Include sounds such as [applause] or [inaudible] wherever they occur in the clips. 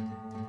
If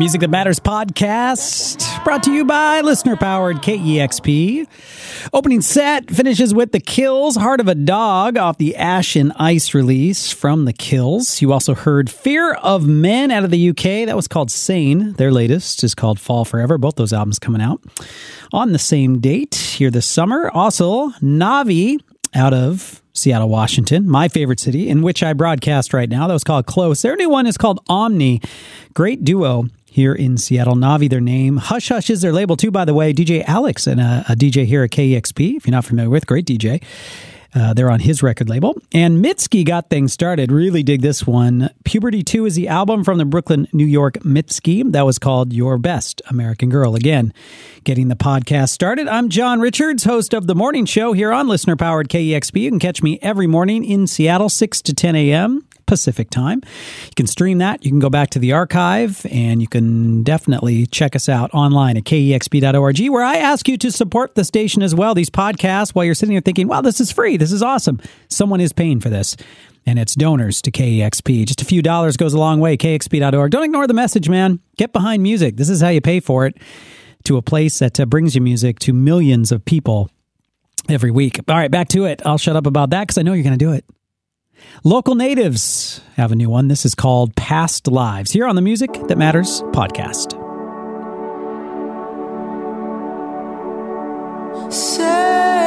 Music That Matters podcast brought to you by listener powered KEXP. Opening set finishes with The Kills, Heart of a Dog off the Ash and Ice release from The Kills. You also heard Fear of Men out of the UK. That was called Sane. Their latest is called Fall Forever. Both those albums coming out on the same date here this summer. Also, NAVVI out of Seattle, Washington, my favorite city, in which I broadcast right now. That was called Close. Their new one is called Omni. Great duo here in Seattle. NAVVI, their name. Hush Hush is their label, too, by the way. DJ Alex, and a, a DJ here at KEXP, if you're not familiar with, great DJ. Uh, they're on his record label. And Mitski got things started. Really dig this one. Puberty 2 is the album from the Brooklyn, New York Mitski. That was called Your Best American Girl. Again, getting the podcast started. I'm John Richards, host of The Morning Show here on listener powered KEXP. You can catch me every morning in Seattle, 6 to 10 a.m. Pacific time. You can stream that. You can go back to the archive and you can definitely check us out online at kexp.org, where I ask you to support the station as well. These podcasts, while you're sitting there thinking, wow, this is free. This is awesome. Someone is paying for this. And it's donors to KEXP. Just a few dollars goes a long way. KEXP.org. Don't ignore the message, man. Get behind music. This is how you pay for it to a place that uh, brings you music to millions of people every week. All right, back to it. I'll shut up about that because I know you're going to do it. Local Natives have a new one. This is called Past Lives here on the Music That Matters podcast. Save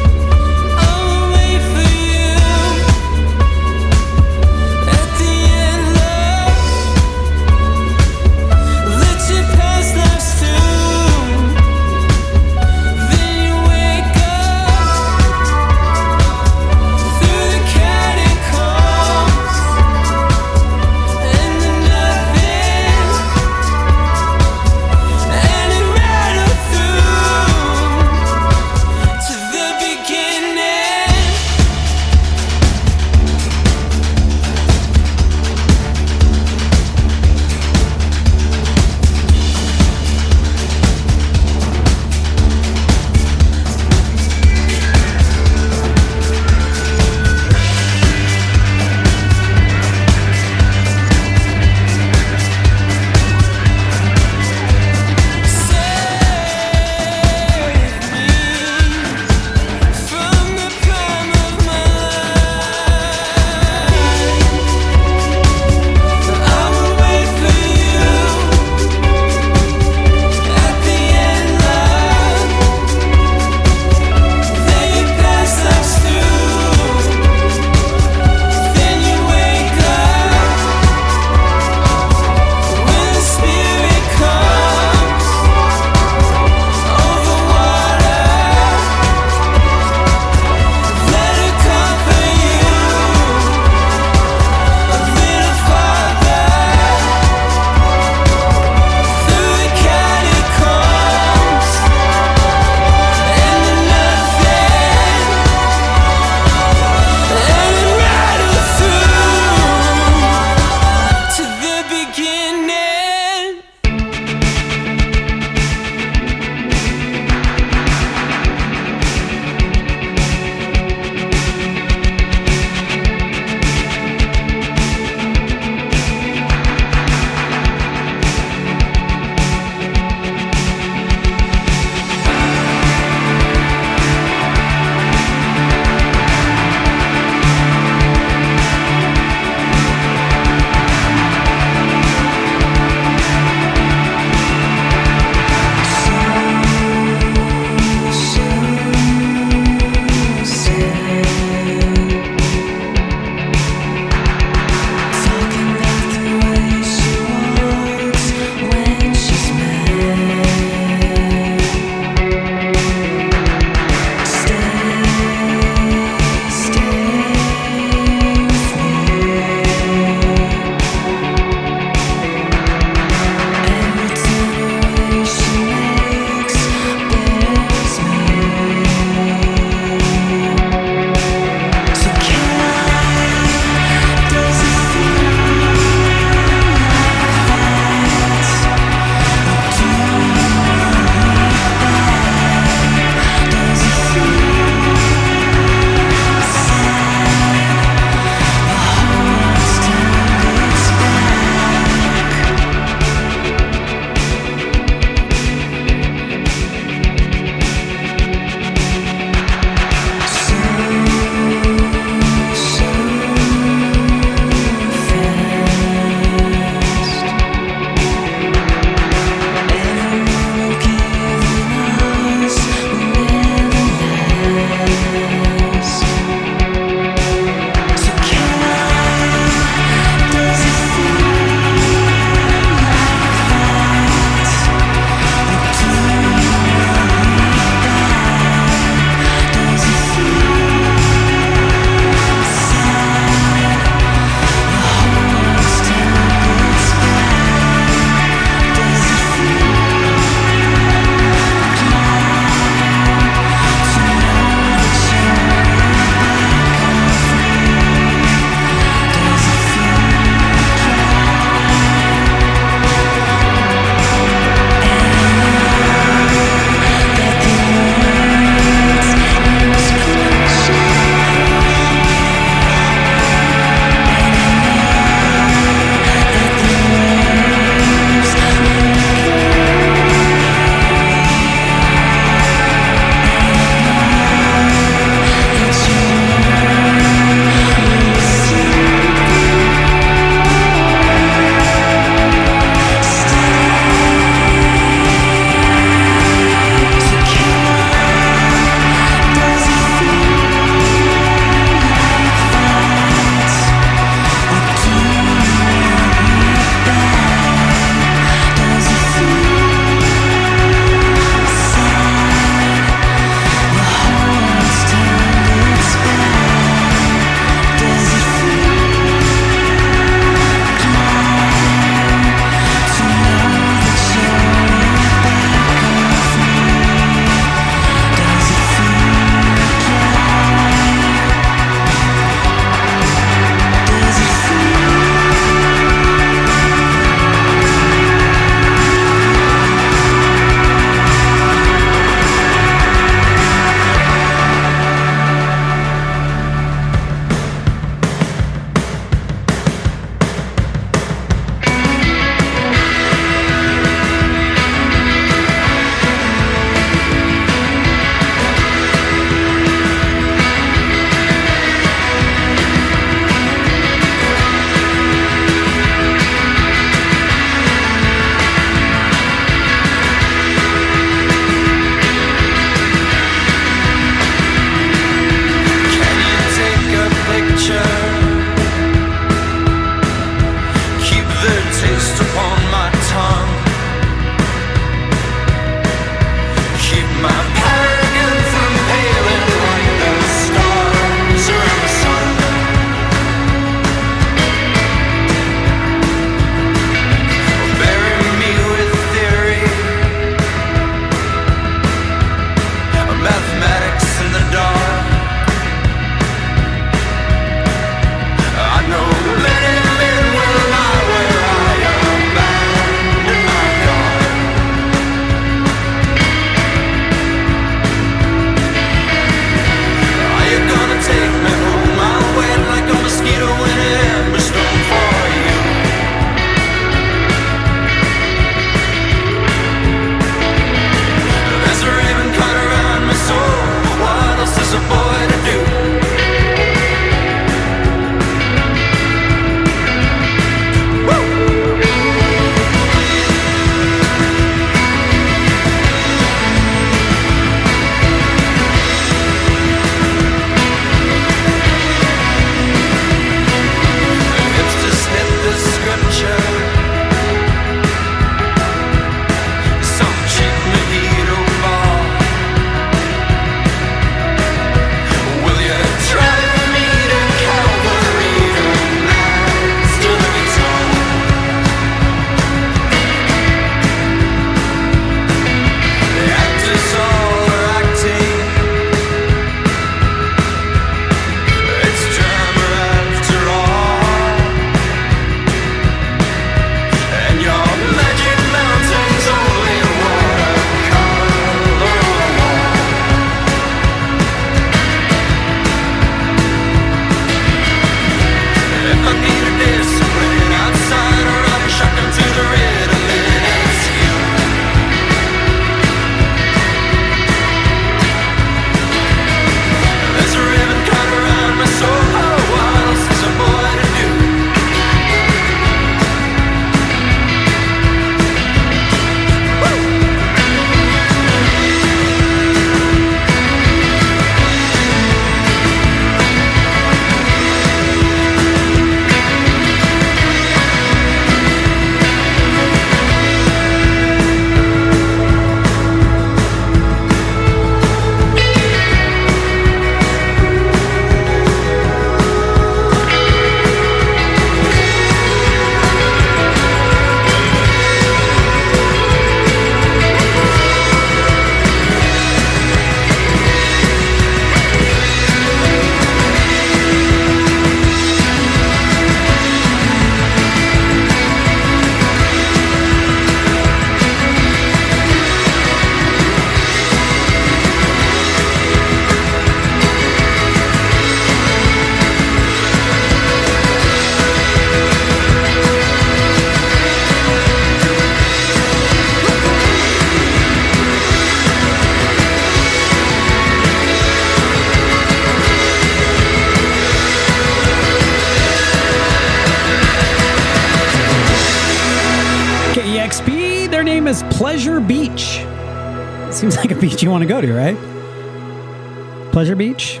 want to go to, right? Pleasure Beach?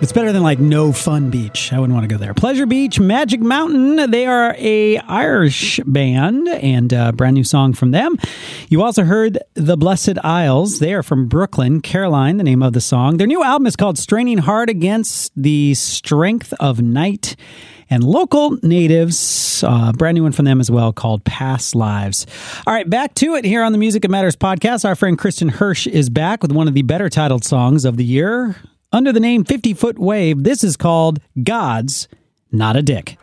It's better than like No Fun Beach. I wouldn't want to go there. Pleasure Beach, Magic Mountain. They are a Irish band and a brand new song from them. You also heard The Blessed Isles. They are from Brooklyn. Caroline, the name of the song. Their new album is called Straining Hard Against the Strength of Night. And local natives, uh, brand new one from them as well, called Past Lives. All right, back to it here on the Music That Matters podcast. Our friend Kristin Hersh is back with one of the better titled songs of the year under the name 50 Foot Wave. This is called God's Not a Dick.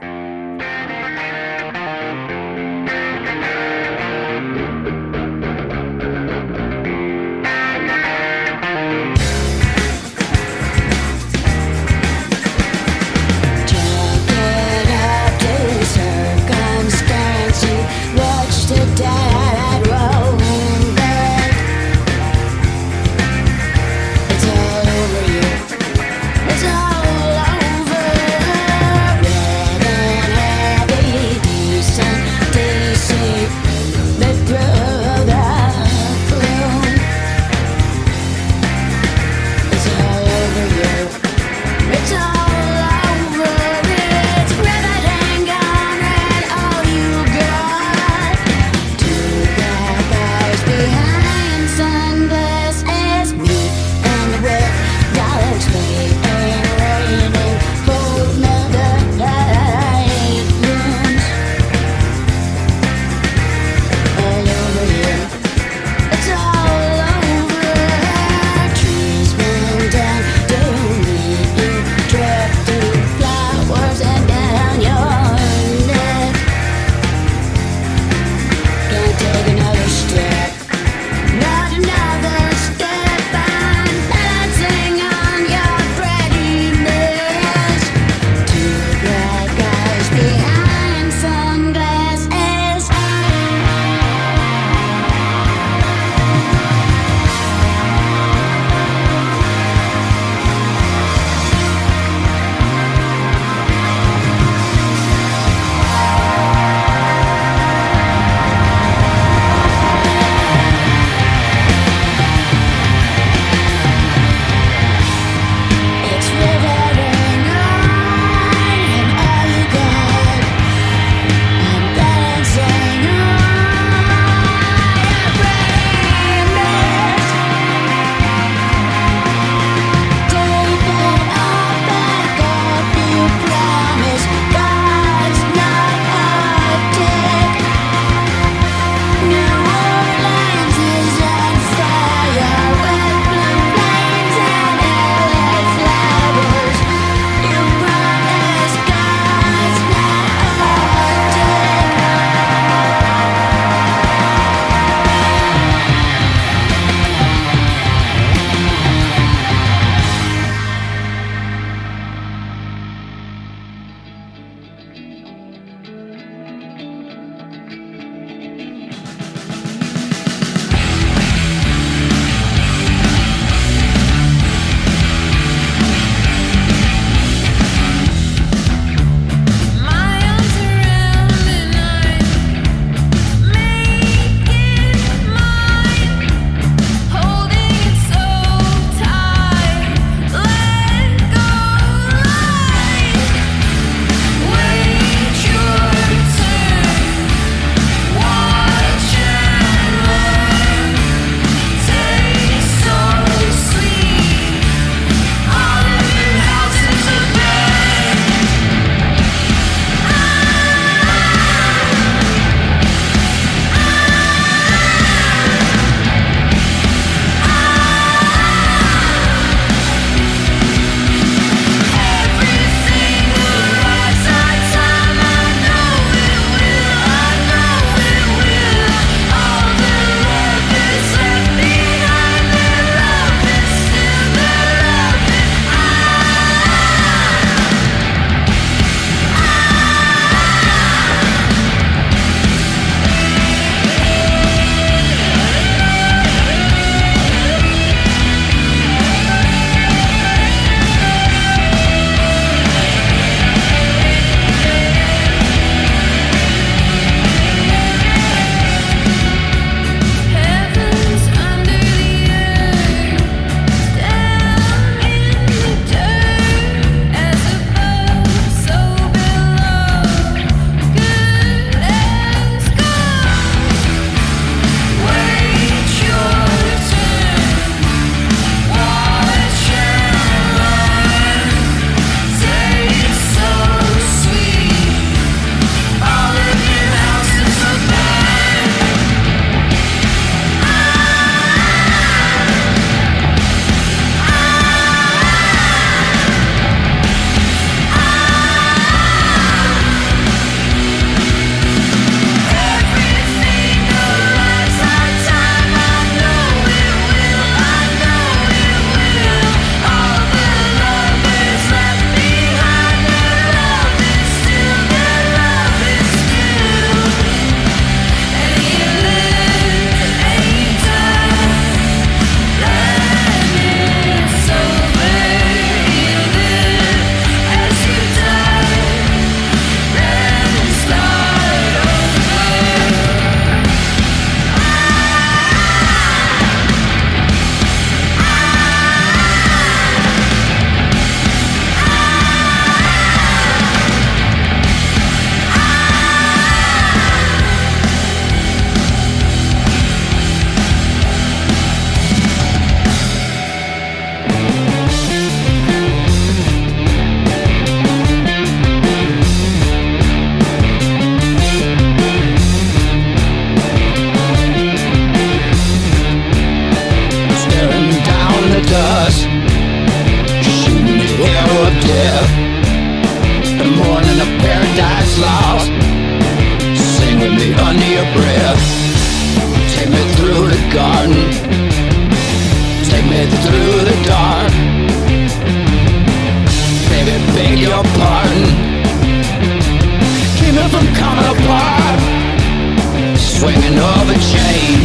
Of a chain,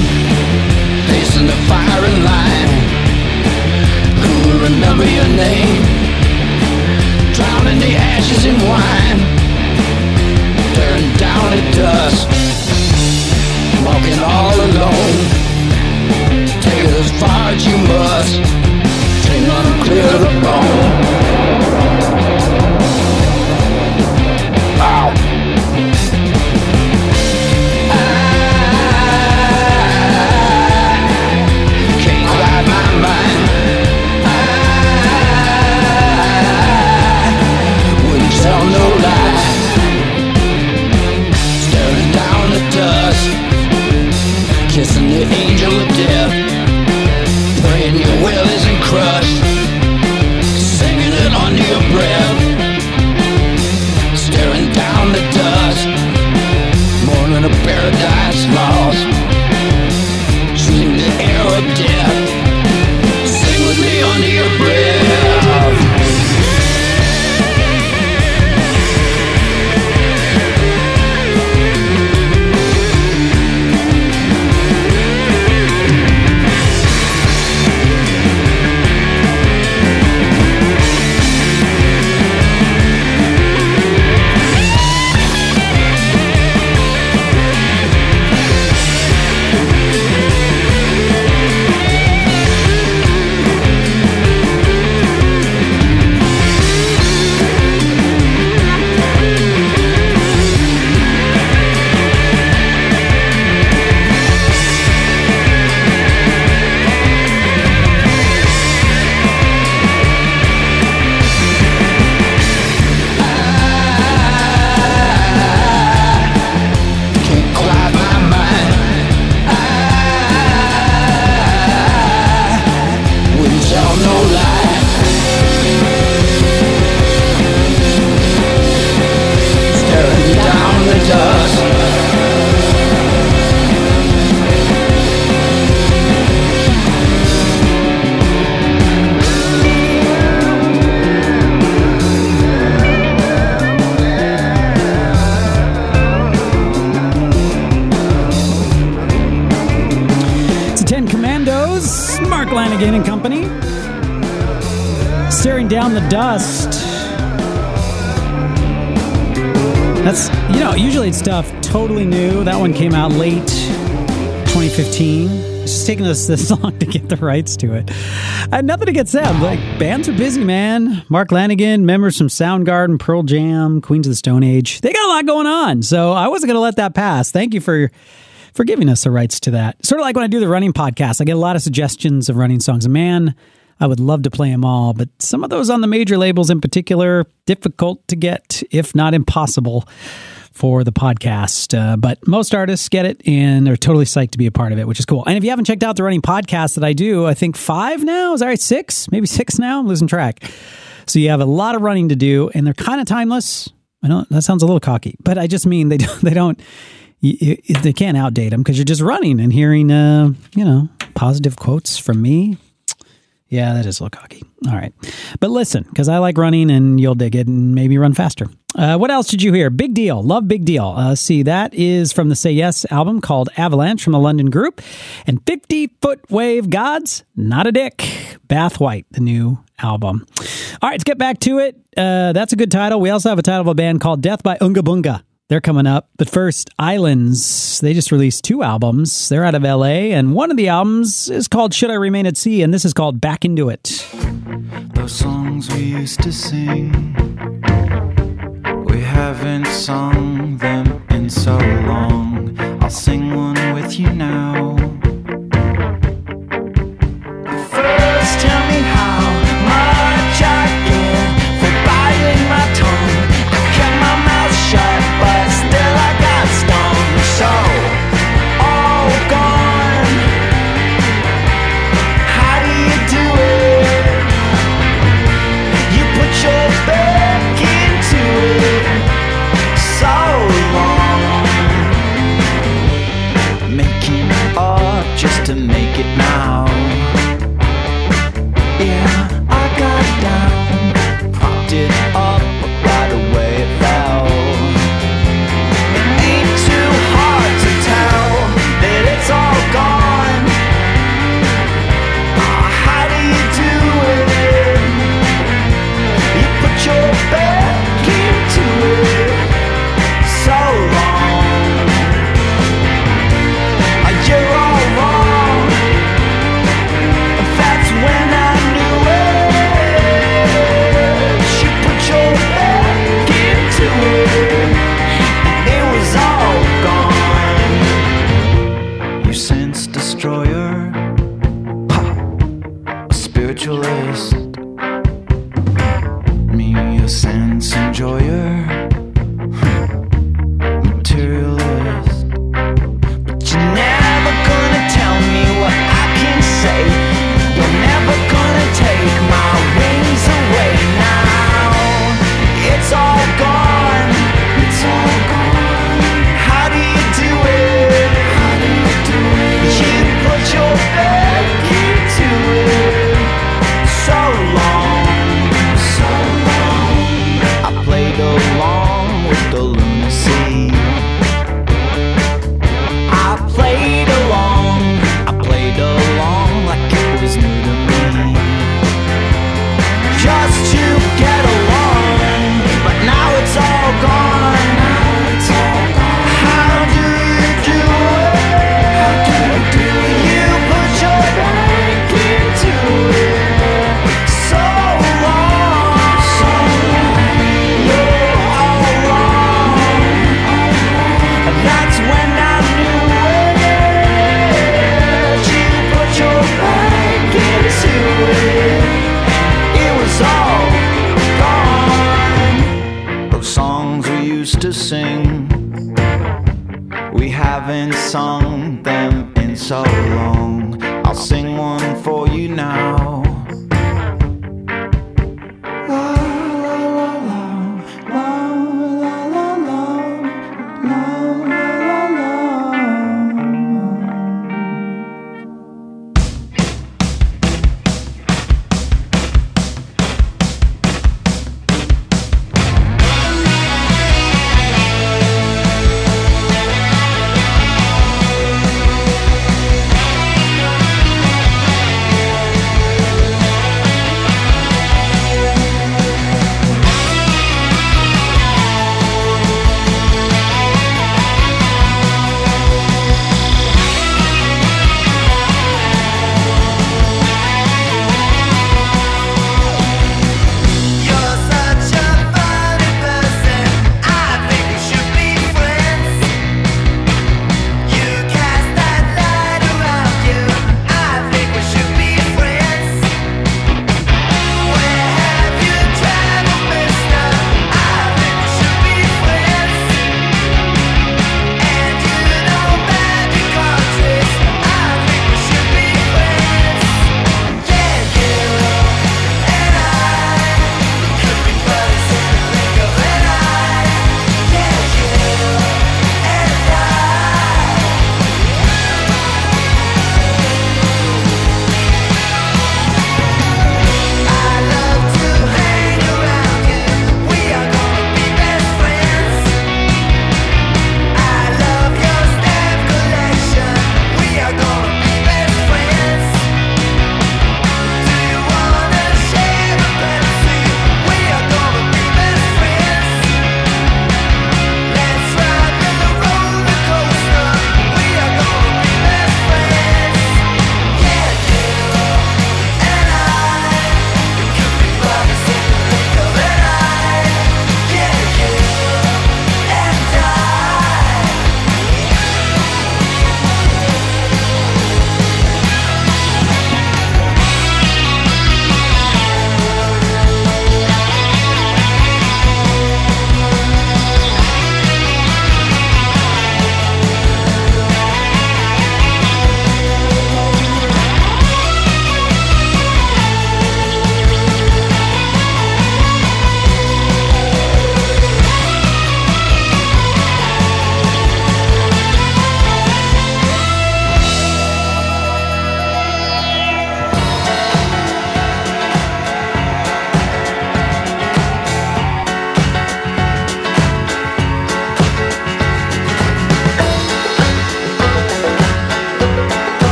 facing the firing line. Who will remember your name? Drowning the ashes in wine. Turn down to dust. Walking all alone. Take it as far as you must. Cling on clear the bone. The angel of death, praying your will isn't crushed, singing it under your breath, staring down the dust, mourning a paradise lost, choosing the air of death. Sing with me under your breath. That's, you know, usually it's stuff totally new. That one came out late 2015. It's just taking us this [laughs] long to get the rights to it. I had nothing against them. Like, bands are busy, man. Mark Lanegan, members from Soundgarden, Pearl Jam, Queens of the Stone Age. They got a lot going on. So I wasn't going to let that pass. Thank you for for giving us the rights to that. Sort of like when I do the running podcast, I get a lot of suggestions of running songs. Man, I would love to play them all, but some of those on the major labels in particular, difficult to get, if not impossible for the podcast. Uh, but most artists get it and are totally psyched to be a part of it, which is cool. And if you haven't checked out the running podcast that I do, I think five now, is that right? Six? Maybe six now? I'm losing track. So you have a lot of running to do, and they're kind of timeless. I know that sounds a little cocky, but I just mean they don't, [laughs] they don't you, you, they can't outdate them because you're just running and hearing, uh, you know, positive quotes from me. Yeah, that is a little cocky. All right. But listen, because I like running and you'll dig it and maybe run faster. Uh, what else did you hear? Big Deal. Love Big Deal. Uh, see, that is from the Say Yes album called Avalanche from the London group. And 50 Foot Wave Gods, Not a Dick. Bath White, the new album. All right, let's get back to it. Uh, that's a good title. We also have a title of a band called Death by Unga Bunga. They're coming up. But first, Islands. They just released two albums. They're out of LA, and one of the albums is called Should I Remain at Sea, and this is called Back Into It. Those songs we used to sing, we haven't sung them in so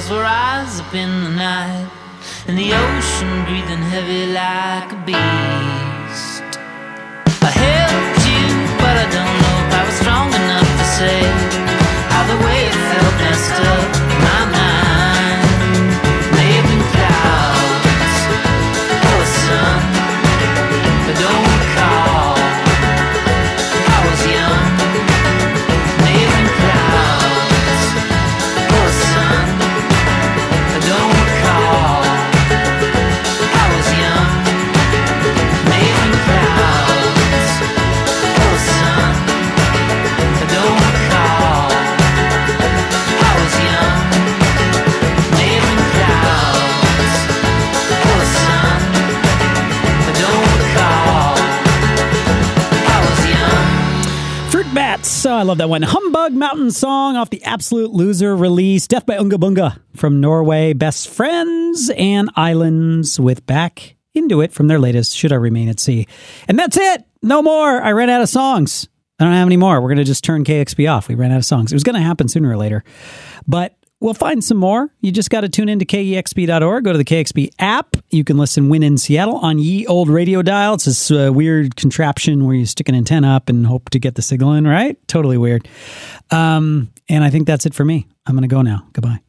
stars were eyes up in the night, and the ocean breathing heavy like a beast. I love that one. Humbug Mountain Song off the Absolute Loser release. Death by Unga Bunga from Norway. Best Friends and Islands with Back Into It from their latest Should I Remain at Sea. And that's it. No more. I ran out of songs. I don't have any more. We're going to just turn KEXP off. We ran out of songs. It was going to happen sooner or later. But we'll find some more. You just got to tune into kexp.org. Go to the KEXP app. You can listen Win in Seattle on ye old radio dial. It's this uh, weird contraption where you stick an antenna up and hope to get the signal in, right? Totally weird. Um, and I think that's it for me. I'm going to go now. Goodbye.